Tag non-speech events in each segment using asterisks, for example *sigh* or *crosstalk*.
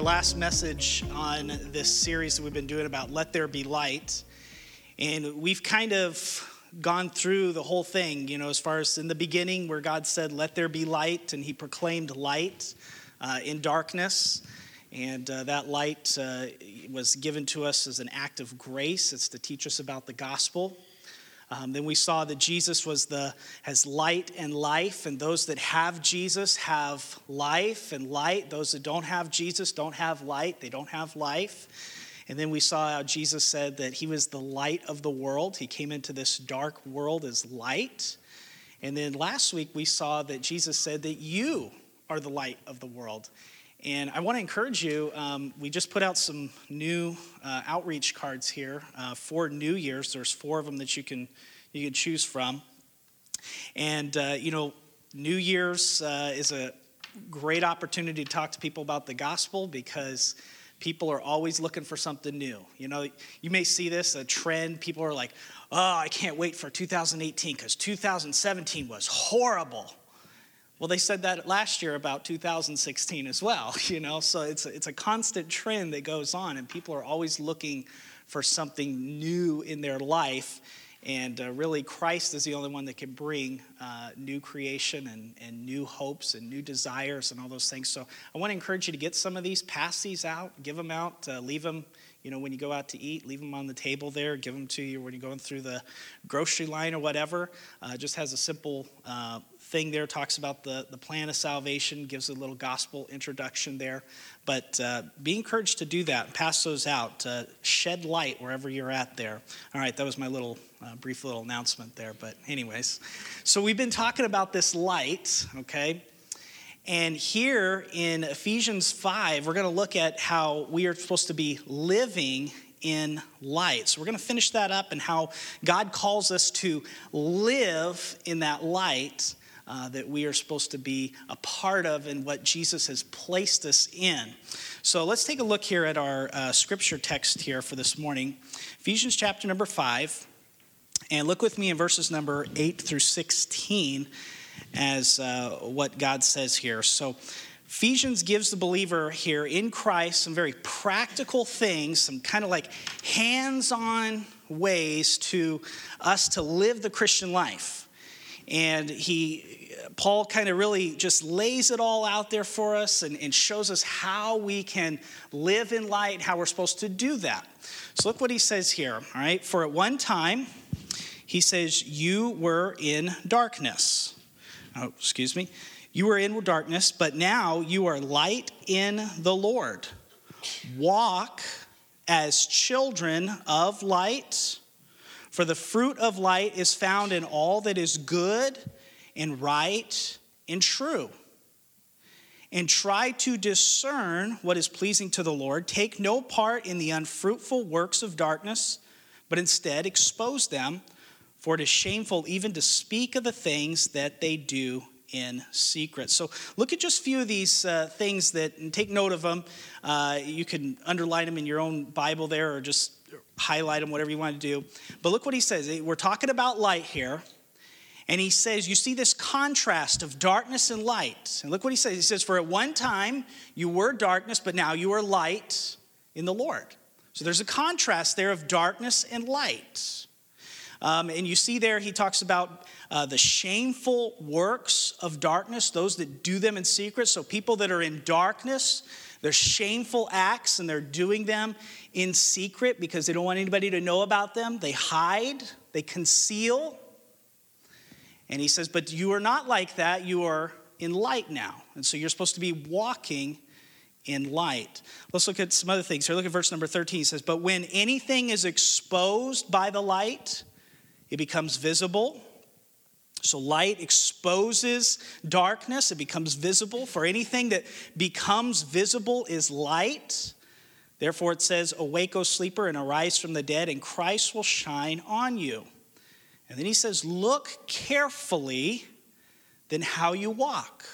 our last message on this series that we've been doing about Let There Be Light. And we've kind of gone through the whole thing, you know, as far as in the beginning where God said, Let there be light, and He proclaimed light uh, in darkness. And uh, that light uh, was given to us as an act of grace. It's to teach us about the gospel. Um, then we saw that Jesus was the has light and life, and those that have Jesus have life and light. Those that don't have Jesus don't have light; they don't have life. And then we saw how Jesus said that he was the light of the world. He came into this dark world as light. And then last week we saw that Jesus said that you are the light of the world. And I want to encourage you. Um, we just put out some new uh, outreach cards here uh, for New Year's. There's four of them that you can you can choose from. And uh, you know, New Year's uh, is a great opportunity to talk to people about the gospel because people are always looking for something new. You know, you may see this a trend. People are like, "Oh, I can't wait for 2018 because 2017 was horrible." Well, they said that last year about 2016 as well, *laughs* you know, so it's a, it's a constant trend that goes on, and people are always looking for something new in their life. And uh, really, Christ is the only one that can bring uh, new creation and, and new hopes and new desires and all those things. So I want to encourage you to get some of these, pass these out, give them out, uh, leave them you know, when you go out to eat, leave them on the table there, give them to you when you're going through the grocery line or whatever. Uh, just has a simple uh, thing there, talks about the, the plan of salvation, gives a little gospel introduction there. But uh, be encouraged to do that, pass those out, uh, shed light wherever you're at there. All right, that was my little uh, brief little announcement there. But, anyways, so we've been talking about this light, okay? And here in Ephesians 5, we're going to look at how we are supposed to be living in light. So we're going to finish that up and how God calls us to live in that light uh, that we are supposed to be a part of and what Jesus has placed us in. So let's take a look here at our uh, scripture text here for this morning Ephesians chapter number 5. And look with me in verses number 8 through 16 as uh, what God says here. So, Ephesians gives the believer here in Christ some very practical things, some kind of like hands on ways to us to live the Christian life. And he, Paul kind of really just lays it all out there for us and, and shows us how we can live in light, how we're supposed to do that. So look what he says here, all right? For at one time, he says, You were in darkness oh, excuse me, you were in darkness, but now you are light in the Lord. Walk as children of light, for the fruit of light is found in all that is good and right and true. And try to discern what is pleasing to the Lord. Take no part in the unfruitful works of darkness, but instead expose them for it is shameful even to speak of the things that they do in secret. So look at just a few of these uh, things that, and take note of them. Uh, you can underline them in your own Bible there or just highlight them, whatever you want to do. But look what he says. We're talking about light here. And he says, You see this contrast of darkness and light. And look what he says. He says, For at one time you were darkness, but now you are light in the Lord. So there's a contrast there of darkness and light. Um, and you see there, he talks about uh, the shameful works of darkness, those that do them in secret. So, people that are in darkness, they're shameful acts and they're doing them in secret because they don't want anybody to know about them. They hide, they conceal. And he says, But you are not like that. You are in light now. And so you're supposed to be walking in light. Let's look at some other things here. Look at verse number 13. He says, But when anything is exposed by the light, it becomes visible. So light exposes darkness, it becomes visible. For anything that becomes visible is light. Therefore, it says, Awake, O sleeper, and arise from the dead, and Christ will shine on you. And then he says, Look carefully then how you walk,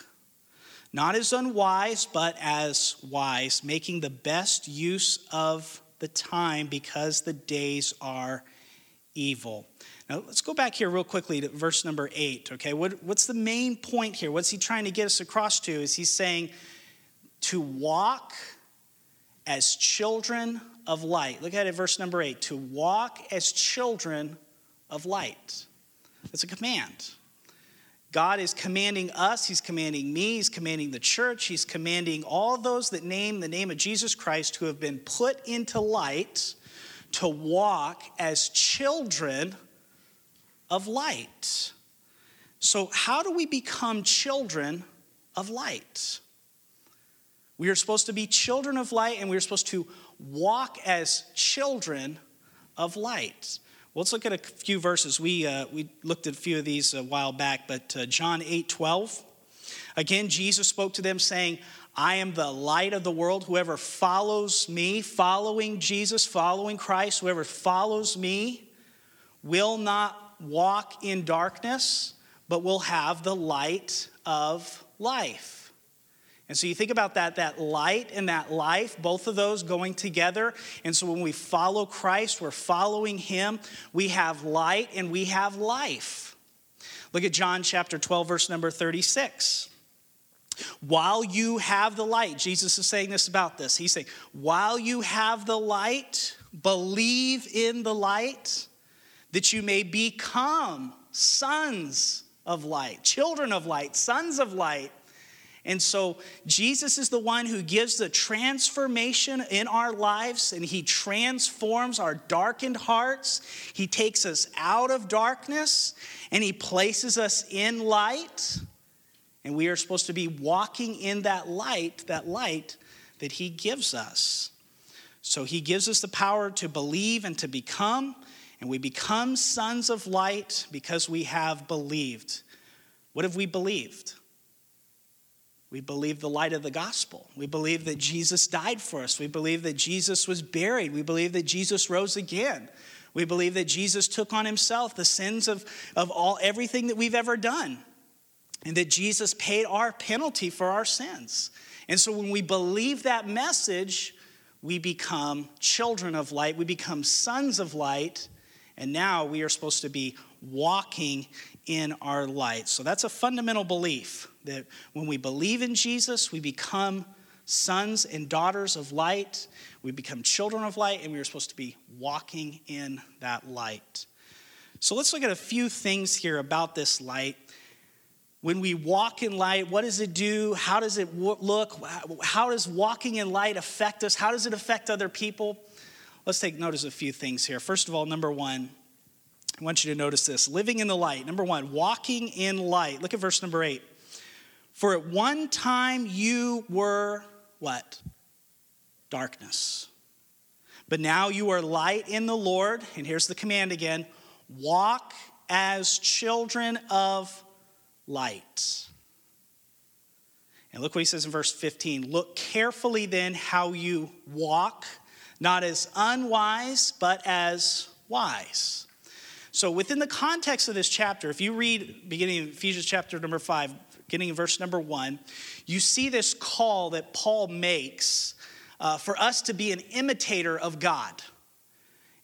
not as unwise, but as wise, making the best use of the time because the days are evil. Now, let's go back here real quickly to verse number eight, okay? What, what's the main point here? What's he trying to get us across to? Is he's saying to walk as children of light. Look at it, verse number eight. To walk as children of light. That's a command. God is commanding us, He's commanding me, He's commanding the church, He's commanding all those that name the name of Jesus Christ who have been put into light to walk as children of light. So, how do we become children of light? We are supposed to be children of light and we are supposed to walk as children of light. Well, let's look at a few verses. We, uh, we looked at a few of these a while back, but uh, John 8 12. Again, Jesus spoke to them saying, I am the light of the world. Whoever follows me, following Jesus, following Christ, whoever follows me will not walk in darkness, but will have the light of life. And so you think about that, that light and that life, both of those going together. And so when we follow Christ, we're following Him. We have light and we have life. Look at John chapter 12, verse number 36. While you have the light, Jesus is saying this about this. He's saying, while you have the light, believe in the light that you may become sons of light, children of light, sons of light. And so Jesus is the one who gives the transformation in our lives and he transforms our darkened hearts. He takes us out of darkness and he places us in light. And we are supposed to be walking in that light, that light that he gives us. So he gives us the power to believe and to become, and we become sons of light because we have believed. What have we believed? We believe the light of the gospel. We believe that Jesus died for us. We believe that Jesus was buried. We believe that Jesus rose again. We believe that Jesus took on himself the sins of, of all everything that we've ever done. And that Jesus paid our penalty for our sins. And so when we believe that message, we become children of light, we become sons of light, and now we are supposed to be walking in our light. So that's a fundamental belief that when we believe in Jesus, we become sons and daughters of light, we become children of light, and we are supposed to be walking in that light. So let's look at a few things here about this light. When we walk in light, what does it do? How does it look? How does walking in light affect us? How does it affect other people? Let's take notice of a few things here. First of all, number one, I want you to notice this living in the light. Number one, walking in light. Look at verse number eight. For at one time you were what? Darkness. But now you are light in the Lord. And here's the command again walk as children of light. And look what he says in verse 15 Look carefully then how you walk, not as unwise, but as wise so, within the context of this chapter, if you read beginning of Ephesians chapter number five, beginning in verse number one, you see this call that Paul makes uh, for us to be an imitator of God.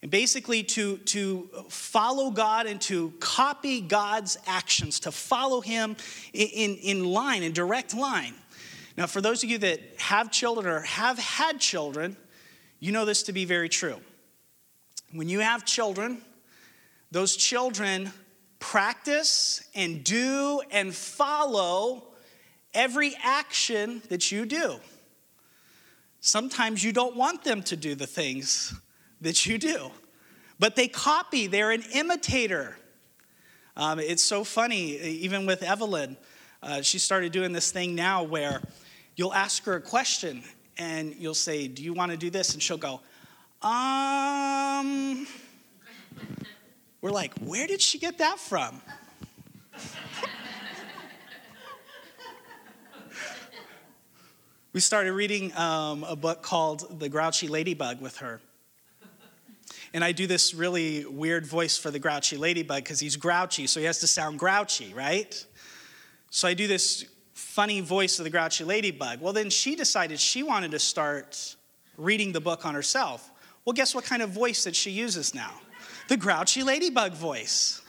And basically, to, to follow God and to copy God's actions, to follow Him in, in line, in direct line. Now, for those of you that have children or have had children, you know this to be very true. When you have children, those children practice and do and follow every action that you do. Sometimes you don't want them to do the things that you do, but they copy, they're an imitator. Um, it's so funny, even with Evelyn, uh, she started doing this thing now where you'll ask her a question and you'll say, Do you want to do this? And she'll go, Um, we're like, where did she get that from? we started reading um, a book called The Grouchy Ladybug with her. And I do this really weird voice for the grouchy ladybug because he's grouchy, so he has to sound grouchy, right? So I do this funny voice of the grouchy ladybug. Well, then she decided she wanted to start reading the book on herself. Well, guess what kind of voice that she uses now? The grouchy ladybug voice.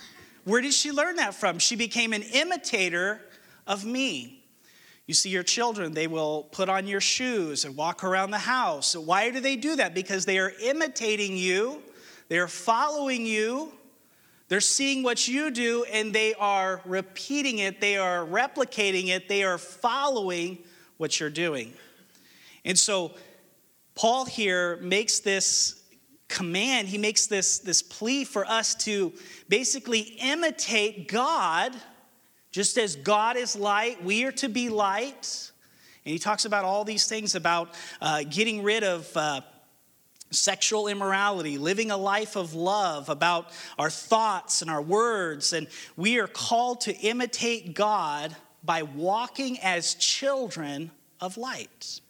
Where did she learn that from? She became an imitator of me. You see, your children, they will put on your shoes and walk around the house. Why do they do that? Because they are imitating you, they are following you, they're seeing what you do, and they are repeating it, they are replicating it, they are following what you're doing. And so, Paul here makes this command, he makes this, this plea for us to basically imitate God. Just as God is light, we are to be light. And he talks about all these things about uh, getting rid of uh, sexual immorality, living a life of love, about our thoughts and our words. And we are called to imitate God by walking as children of light.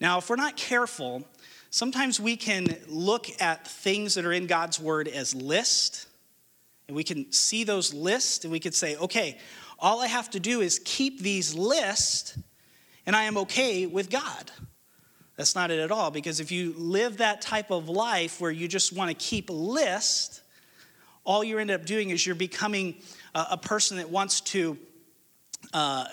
Now, if we're not careful, sometimes we can look at things that are in God's word as list, and we can see those lists, and we could say, okay, all I have to do is keep these lists, and I am okay with God. That's not it at all, because if you live that type of life where you just want to keep a list, all you end up doing is you're becoming a, a person that wants to uh,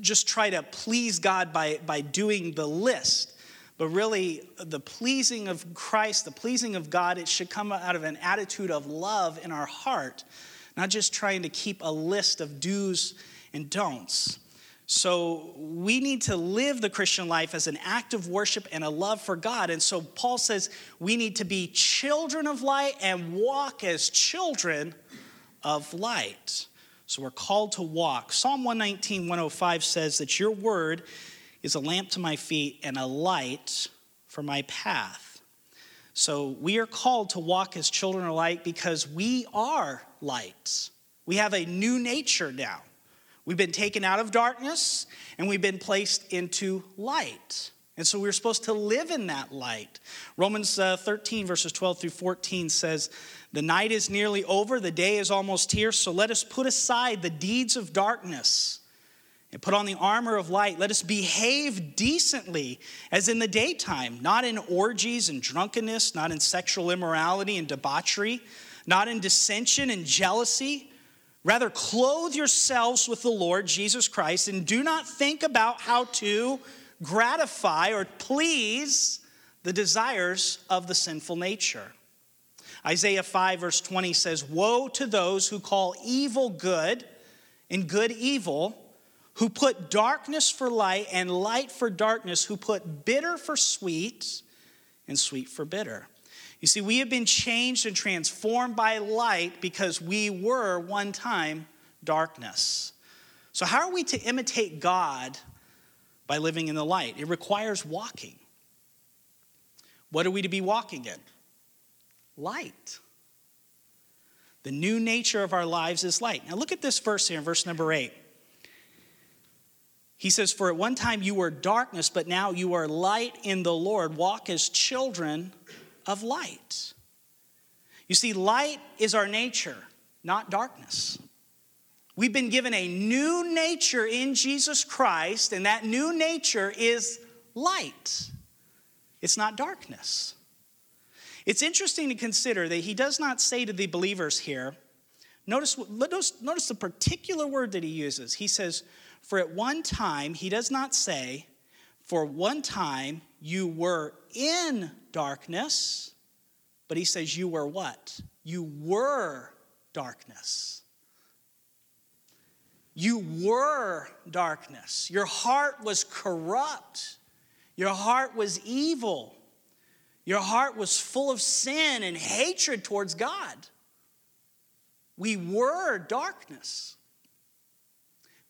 just try to please God by, by doing the list. But really, the pleasing of Christ, the pleasing of God, it should come out of an attitude of love in our heart, not just trying to keep a list of do's and don'ts. So we need to live the Christian life as an act of worship and a love for God. And so Paul says we need to be children of light and walk as children of light. So we're called to walk. Psalm 119, 105 says that your word is a lamp to my feet and a light for my path. So we are called to walk as children of light because we are lights. We have a new nature now. We've been taken out of darkness and we've been placed into light. And so we're supposed to live in that light. Romans uh, 13, verses 12 through 14 says, the night is nearly over, the day is almost here, so let us put aside the deeds of darkness and put on the armor of light. Let us behave decently as in the daytime, not in orgies and drunkenness, not in sexual immorality and debauchery, not in dissension and jealousy. Rather, clothe yourselves with the Lord Jesus Christ and do not think about how to gratify or please the desires of the sinful nature. Isaiah 5, verse 20 says, Woe to those who call evil good and good evil, who put darkness for light and light for darkness, who put bitter for sweet and sweet for bitter. You see, we have been changed and transformed by light because we were one time darkness. So, how are we to imitate God by living in the light? It requires walking. What are we to be walking in? light. The new nature of our lives is light. Now, look at this verse here verse number eight. He says, For at one time you were darkness, but now you are light in the Lord. Walk as children of light. You see, light is our nature, not darkness. We've been given a new nature in Jesus Christ, and that new nature is light. It's not darkness. It's interesting to consider that he does not say to the believers here, notice, notice, notice the particular word that he uses. He says, For at one time, he does not say, For one time you were in darkness, but he says, You were what? You were darkness. You were darkness. Your heart was corrupt. Your heart was evil. Your heart was full of sin and hatred towards God. We were darkness.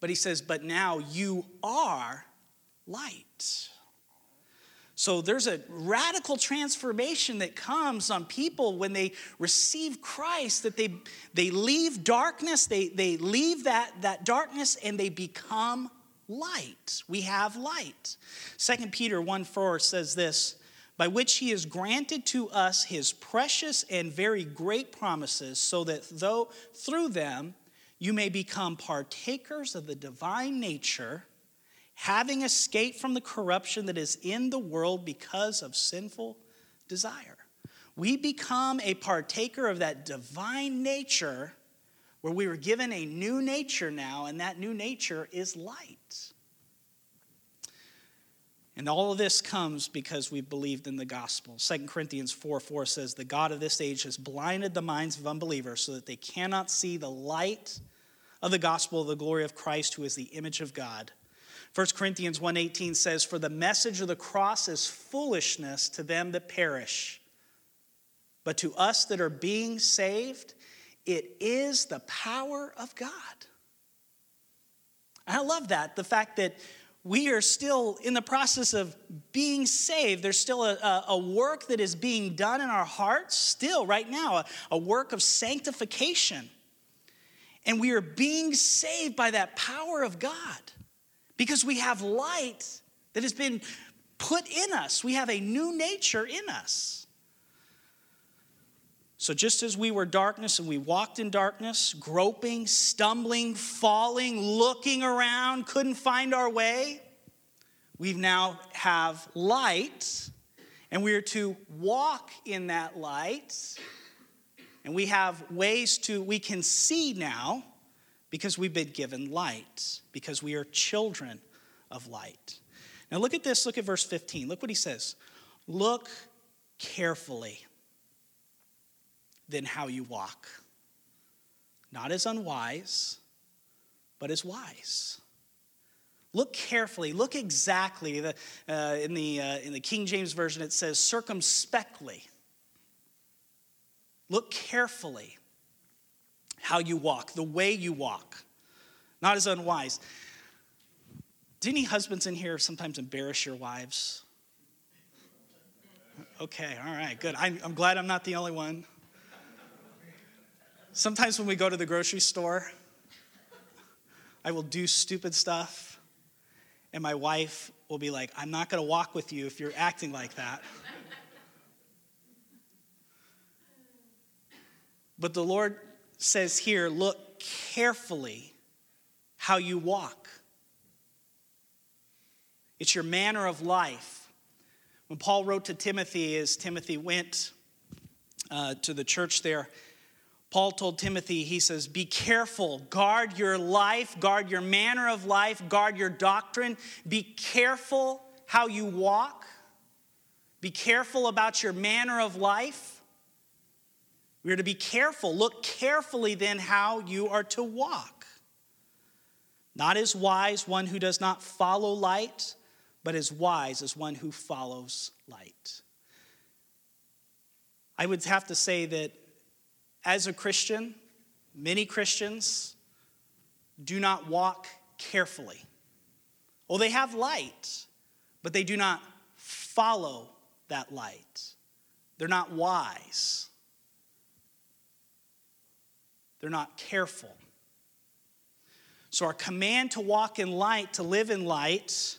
But he says, But now you are light. So there's a radical transformation that comes on people when they receive Christ, that they, they leave darkness, they, they leave that, that darkness, and they become light. We have light. 2 Peter 1 4 says this by which he has granted to us his precious and very great promises, so that though through them you may become partakers of the divine nature, having escaped from the corruption that is in the world because of sinful desire. We become a partaker of that divine nature where we were given a new nature now, and that new nature is light. And all of this comes because we believed in the gospel. 2 Corinthians 4 4 says, The God of this age has blinded the minds of unbelievers so that they cannot see the light of the gospel of the glory of Christ, who is the image of God. 1 Corinthians 1:18 says, For the message of the cross is foolishness to them that perish. But to us that are being saved, it is the power of God. I love that, the fact that we are still in the process of being saved. There's still a, a, work that is being done in our hearts, still, right now, a, a work of sanctification. And we are being saved by that power of God because we have light that has been put in us. We have a new nature in us. So, just as we were darkness and we walked in darkness, groping, stumbling, falling, looking around, couldn't find our way, we now have light, and we are to walk in that light. And we have ways to, we can see now because we've been given light, because we are children of light. Now, look at this. Look at verse 15. Look what he says. Look carefully than how you walk. Not as unwise, but as wise. Look carefully, look exactly. The, uh, in, the, uh, in the King James Version, it says circumspectly. Look carefully how you walk, the way you walk, not as unwise. Do any husbands in here sometimes embarrass your wives? Okay, all right, good. I'm, I'm glad I'm not the only one. Sometimes when we go to the grocery store, I will do stupid stuff, and my wife will be like, I'm not going to walk with you if you're acting like that. But the Lord says here, look carefully how you walk. It's your manner of life. When Paul wrote to Timothy, as Timothy went uh, to the church there, Paul told Timothy, he says, Be careful, guard your life, guard your manner of life, guard your doctrine. Be careful how you walk. Be careful about your manner of life. We are to be careful. Look carefully then how you are to walk. Not as wise one who does not follow light, but as wise as one who follows light. I would have to say that as a Christian, many Christians do not walk carefully. Well, they have light, but they do not follow that light. They're not wise. They're not careful. So, our command to walk in light, to live in light,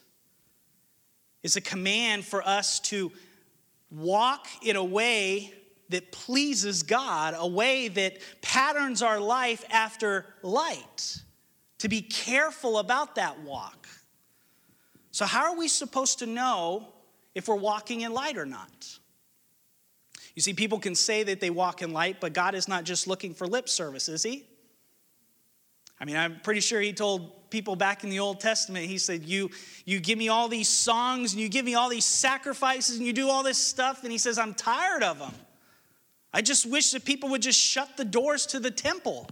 is a command for us to walk in a way that pleases God, a way that patterns our life after light, to be careful about that walk. So, how are we supposed to know if we're walking in light or not? You see, people can say that they walk in light, but God is not just looking for lip service, is He? I mean, I'm pretty sure He told people back in the Old Testament, He said, You, you give me all these songs and you give me all these sacrifices and you do all this stuff. And He says, I'm tired of them. I just wish that people would just shut the doors to the temple.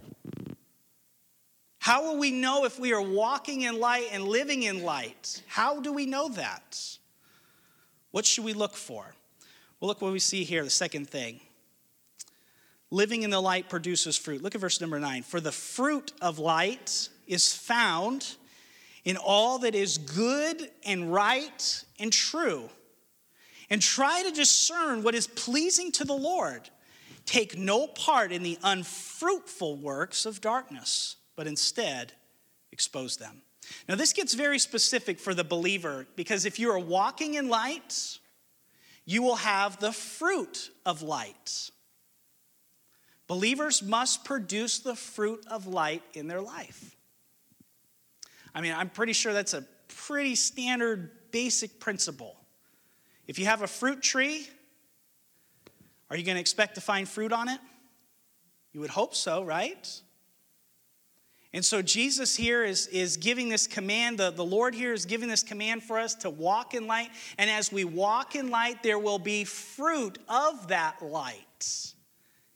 How will we know if we are walking in light and living in light? How do we know that? What should we look for? Well, look what we see here, the second thing. Living in the light produces fruit. Look at verse number nine. For the fruit of light is found in all that is good and right and true. And try to discern what is pleasing to the Lord. Take no part in the unfruitful works of darkness, but instead expose them. Now, this gets very specific for the believer because if you are walking in light, you will have the fruit of light. Believers must produce the fruit of light in their life. I mean, I'm pretty sure that's a pretty standard, basic principle. If you have a fruit tree, Are you going to expect to find fruit on it? You would hope so, right? And so Jesus here is, is giving this command, the, the Lord here is giving this command for us to walk in light. And as we walk in light, there will be fruit of that light.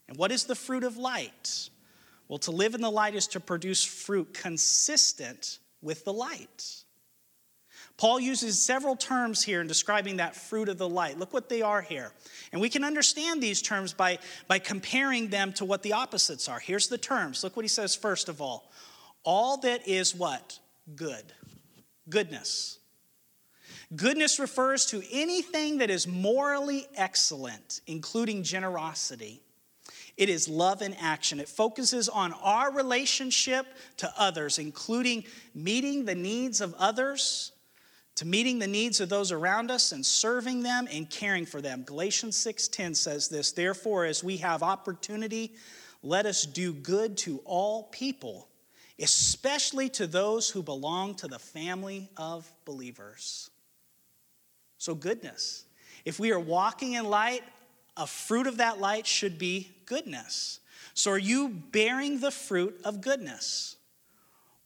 And what is the fruit of light? Well, to live in the light is to produce fruit consistent with the light. Paul uses several terms here in describing that fruit of the light. Look what they are here. And we can understand these terms by, by comparing them to what the opposites are. Here's the terms. Look what he says first of all. All that is what? Good. Goodness. Goodness refers to anything that is morally excellent, including generosity. It is love in action. It focuses on our relationship to others, including meeting the needs of others to meeting the needs of those around us and serving them and caring for them. Galatians 6:10 says this, therefore as we have opportunity, let us do good to all people, especially to those who belong to the family of believers. So goodness. If we are walking in light, a fruit of that light should be goodness. So are you bearing the fruit of goodness?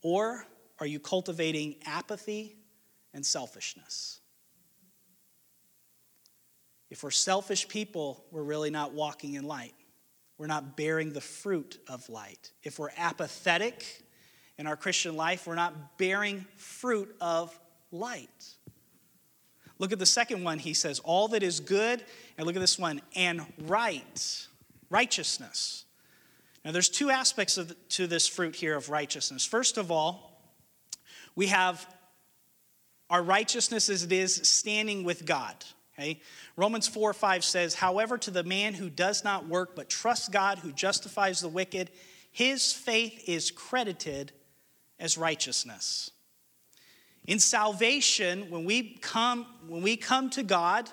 Or are you cultivating apathy and selfishness. If we're selfish people, we're really not walking in light. We're not bearing the fruit of light. If we're apathetic in our Christian life, we're not bearing fruit of light. Look at the second one. He says, All that is good, and look at this one, and right, righteousness. Now, there's two aspects of, to this fruit here of righteousness. First of all, we have our righteousness as it is standing with God. Okay? Romans 4 5 says, However, to the man who does not work but trusts God who justifies the wicked, his faith is credited as righteousness. In salvation, when we come, when we come to God,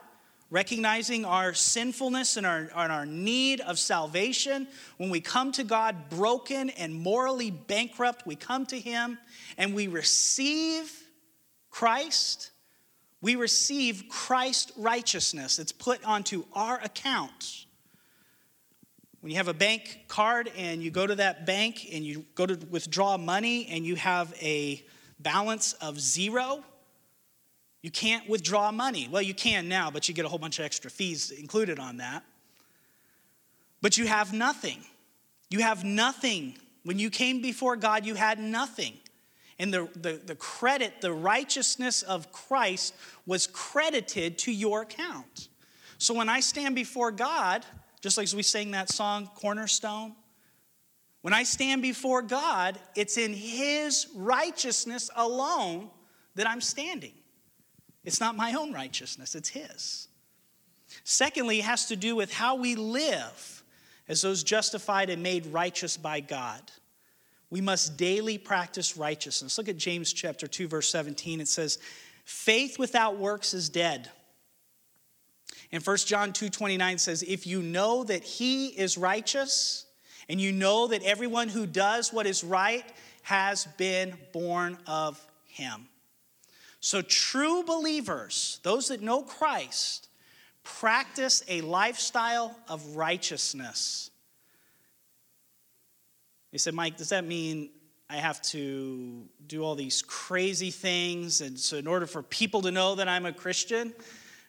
recognizing our sinfulness and our, and our need of salvation, when we come to God broken and morally bankrupt, we come to Him and we receive Christ, we receive Christ righteousness. It's put onto our account. When you have a bank card and you go to that bank and you go to withdraw money and you have a balance of zero, you can't withdraw money. Well, you can now, but you get a whole bunch of extra fees included on that. But you have nothing. You have nothing. When you came before God, you had nothing. And the, the, the credit, the righteousness of Christ was credited to your account. So when I stand before God, just like we sang that song, Cornerstone, when I stand before God, it's in His righteousness alone that I'm standing. It's not my own righteousness, it's His. Secondly, it has to do with how we live as those justified and made righteous by God. We must daily practice righteousness. Look at James chapter 2 verse 17. It says, "Faith without works is dead." And 1 John 2:29 says, "If you know that he is righteous, and you know that everyone who does what is right has been born of him." So true believers, those that know Christ, practice a lifestyle of righteousness. He said, Mike, does that mean I have to do all these crazy things? And so, in order for people to know that I'm a Christian,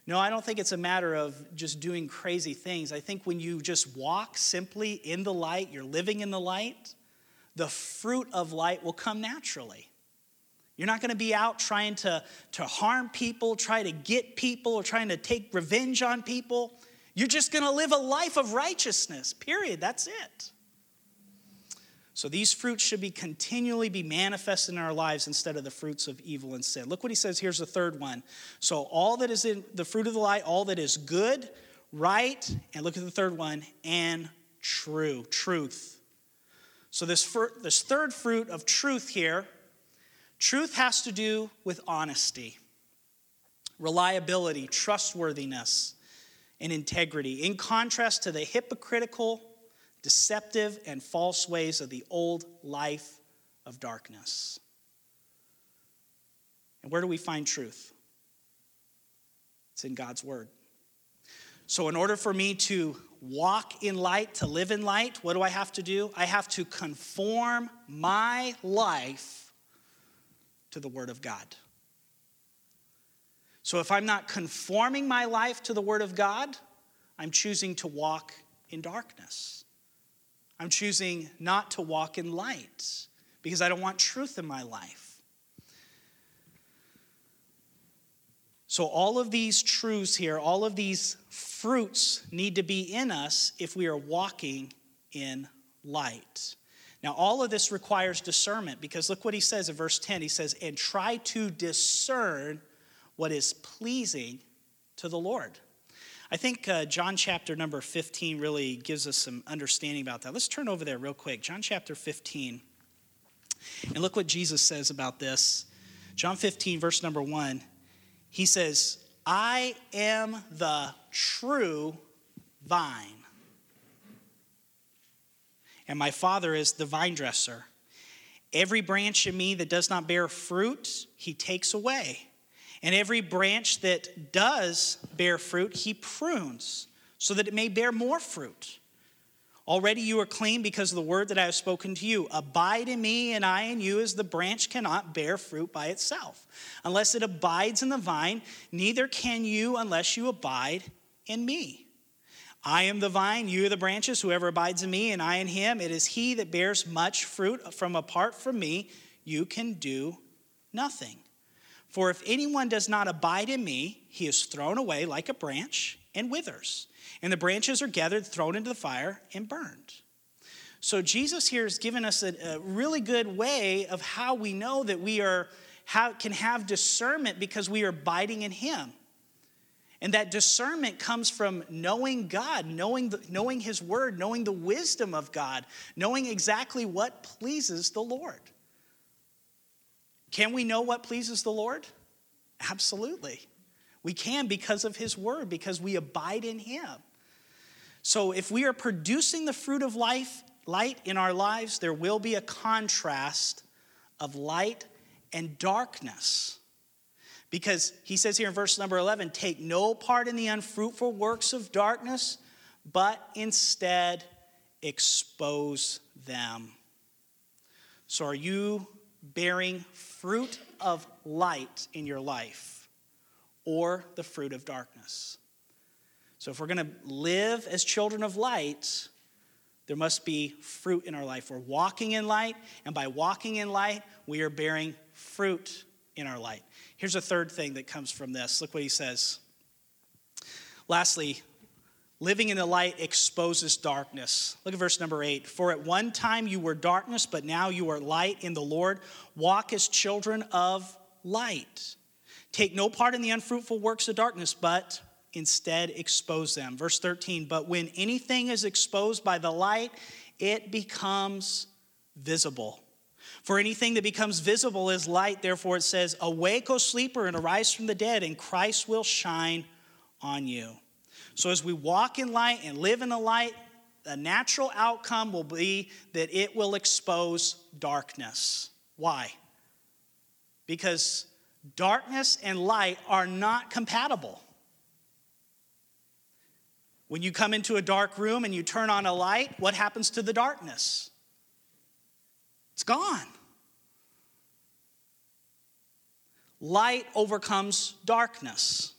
no, I don't think it's a matter of just doing crazy things. I think when you just walk simply in the light, you're living in the light, the fruit of light will come naturally. You're not going to be out trying to, to harm people, try to get people, or trying to take revenge on people. You're just going to live a life of righteousness, period. That's it. So these fruits should be continually be manifested in our lives instead of the fruits of evil and sin. Look what he says. Here's the third one. So all that is in the fruit of the light, all that is good, right, and look at the third one, and true, truth. So this, fir- this third fruit of truth here, truth has to do with honesty, reliability, trustworthiness, and integrity. In contrast to the hypocritical deceptive and false ways of the old life of darkness. And where do we find truth? It's in God's Word. So, in order for me to walk in light, to live in light, what do I have to do? I have to conform my life to the Word of God. So, if I'm not conforming my life to the Word of God, I'm choosing to walk in darkness. I'm choosing not to walk in light because I don't want truth in my life. So, all of these truths here, all of these fruits need to be in us if we are walking in light. Now, all of this requires discernment because look what he says in verse 10. He says, And try to discern what is pleasing to the Lord. I think uh, John chapter number 15 really gives us some understanding about that. Let's turn over there real quick. John chapter 15. And look what Jesus says about this. John 15, verse number 1. He says, I am the true vine, and my Father is the vine dresser. Every branch in me that does not bear fruit, he takes away. And every branch that does bear fruit, he prunes, so that it may bear more fruit. Already you are clean because of the word that I have spoken to you. Abide in me, and I in you, as the branch cannot bear fruit by itself. Unless it abides in the vine, neither can you unless you abide in me. I am the vine, you are the branches. Whoever abides in me, and I in him, it is he that bears much fruit. From apart from me, you can do nothing. For if anyone does not abide in me, he is thrown away like a branch and withers and the branches are gathered, thrown into the fire, and burned. So Jesus here has given us a, a really good way of how we know that we are how, can have discernment because we are abiding in Him. And that discernment comes from knowing God, knowing, the, knowing His Word, knowing the wisdom of God, knowing exactly what pleases the Lord. Can we know what pleases the Lord? Absolutely. We can because of His Word, because we abide in Him. So if we are producing the fruit of life, light in our lives, there will be a contrast of light and darkness. Because he says here in verse number 11, take no part in the unfruitful works of darkness, but instead expose them. So, are you bearing fruit of light in your life or the fruit of darkness? So, if we're going to live as children of light, there must be fruit in our life. We're walking in light, and by walking in light, we are bearing fruit in our light. Here's a third thing that comes from this. Look what he says. Lastly, living in the light exposes darkness. Look at verse number eight. For at one time you were darkness, but now you are light in the Lord. Walk as children of light. Take no part in the unfruitful works of darkness, but instead expose them. Verse 13, but when anything is exposed by the light, it becomes visible. For anything that becomes visible is light. Therefore, it says, Awake, O sleeper, and arise from the dead, and Christ will shine on you. So, as we walk in light and live in the light, the natural outcome will be that it will expose darkness. Why? Because darkness and light are not compatible. When you come into a dark room and you turn on a light, what happens to the darkness? It's gone. Light overcomes darkness.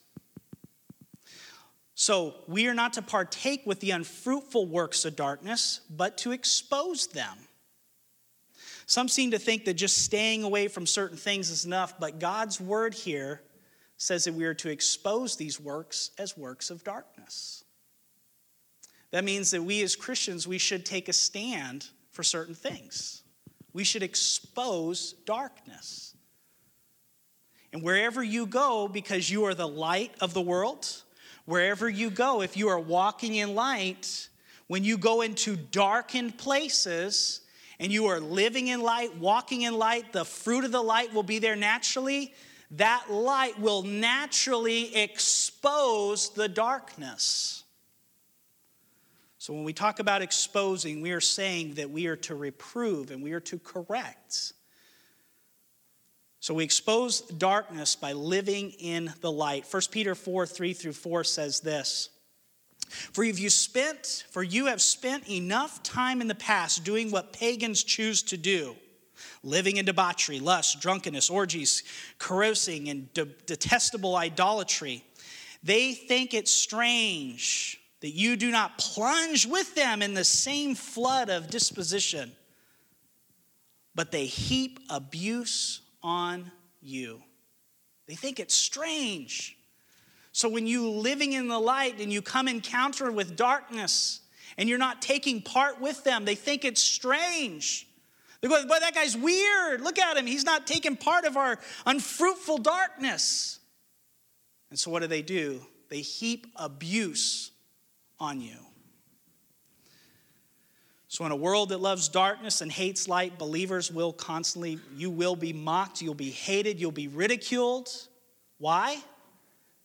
So we are not to partake with the unfruitful works of darkness, but to expose them. Some seem to think that just staying away from certain things is enough, but God's word here says that we are to expose these works as works of darkness. That means that we as Christians, we should take a stand for certain things. We should expose darkness. And wherever you go, because you are the light of the world, wherever you go, if you are walking in light, when you go into darkened places and you are living in light, walking in light, the fruit of the light will be there naturally. That light will naturally expose the darkness. So when we talk about exposing, we are saying that we are to reprove and we are to correct. So we expose darkness by living in the light. 1 Peter 4 3 through 4 says this For if you spent, for you have spent enough time in the past doing what pagans choose to do, living in debauchery, lust, drunkenness, orgies, carousing, and de- detestable idolatry. They think it strange that you do not plunge with them in the same flood of disposition, but they heap abuse on you. They think it's strange. So when you living in the light and you come encounter with darkness and you're not taking part with them, they think it's strange. They go, boy, that guy's weird. Look at him. He's not taking part of our unfruitful darkness. And so what do they do? They heap abuse on you. So, in a world that loves darkness and hates light, believers will constantly, you will be mocked, you'll be hated, you'll be ridiculed. Why?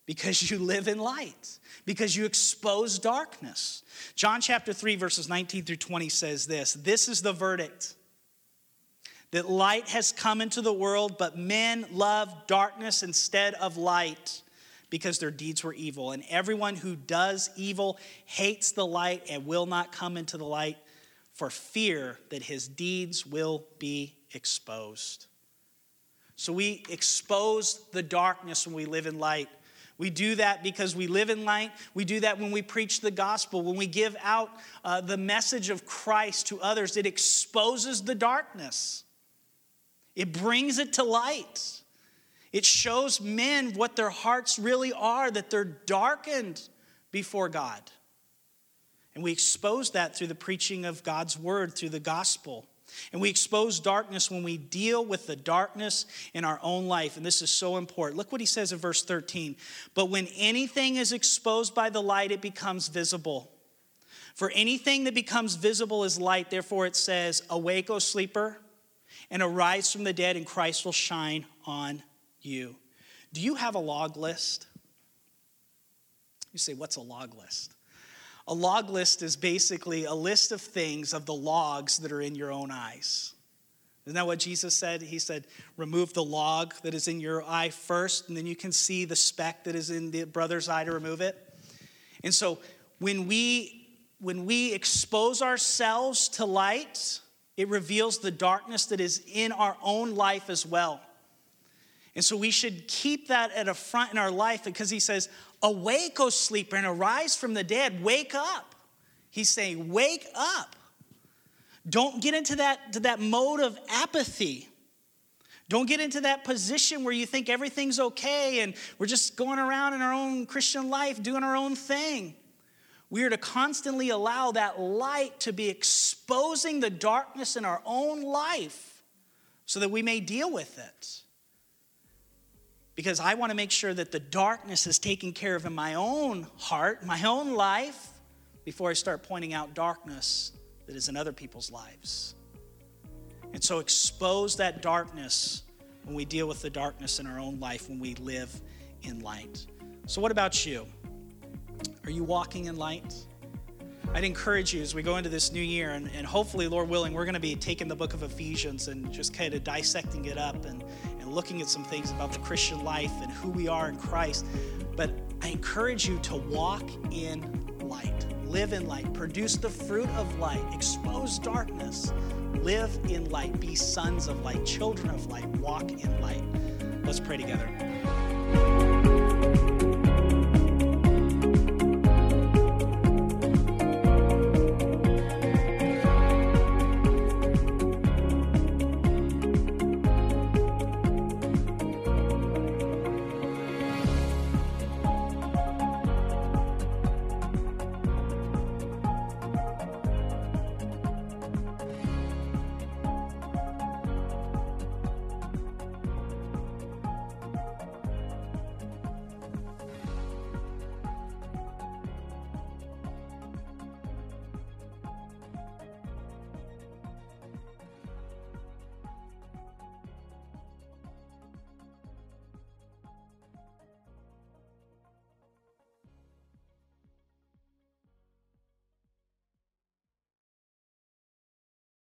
Because you live in light, because you expose darkness. John chapter 3, verses 19 through 20 says this This is the verdict that light has come into the world, but men love darkness instead of light because their deeds were evil. And everyone who does evil hates the light and will not come into the light for fear that his deeds will be exposed. So we expose the darkness when we live in light. We do that because we live in light. We do that when we preach the gospel, when we give out uh, the message of Christ to others. It exposes the darkness, it brings it to light. It shows men what their hearts really are, that they're darkened before God. And we expose that through the preaching of God's word, through the gospel. And we expose darkness when we deal with the darkness in our own life. And this is so important. Look what he says in verse 13. But when anything is exposed by the light, it becomes visible. For anything that becomes visible is light. Therefore, it says, Awake, O sleeper, and arise from the dead, and Christ will shine on you. Do you have a log list? You say, What's a log list? A log list is basically a list of things of the logs that are in your own eyes. Isn't that what Jesus said? He said, Remove the log that is in your eye first, and then you can see the speck that is in the brother's eye to remove it. And so when we when we expose ourselves to light, it reveals the darkness that is in our own life as well. And so we should keep that at a front in our life because he says, Awake, O sleeper, and arise from the dead. Wake up. He's saying, Wake up. Don't get into that, to that mode of apathy. Don't get into that position where you think everything's okay and we're just going around in our own Christian life doing our own thing. We are to constantly allow that light to be exposing the darkness in our own life so that we may deal with it because I want to make sure that the darkness is taken care of in my own heart, my own life, before I start pointing out darkness that is in other people's lives. And so expose that darkness when we deal with the darkness in our own life, when we live in light. So, what about you? Are you walking in light? I'd encourage you as we go into this new year, and, and hopefully, Lord willing, we're going to be taking the book of Ephesians and just kind of dissecting it up and, looking at some things about the Christian life and who we are in Christ. But I encourage you to walk in light, live in light, produce the fruit of light, expose darkness, live in light, be sons of light, children of light, walk in light. Let's pray together.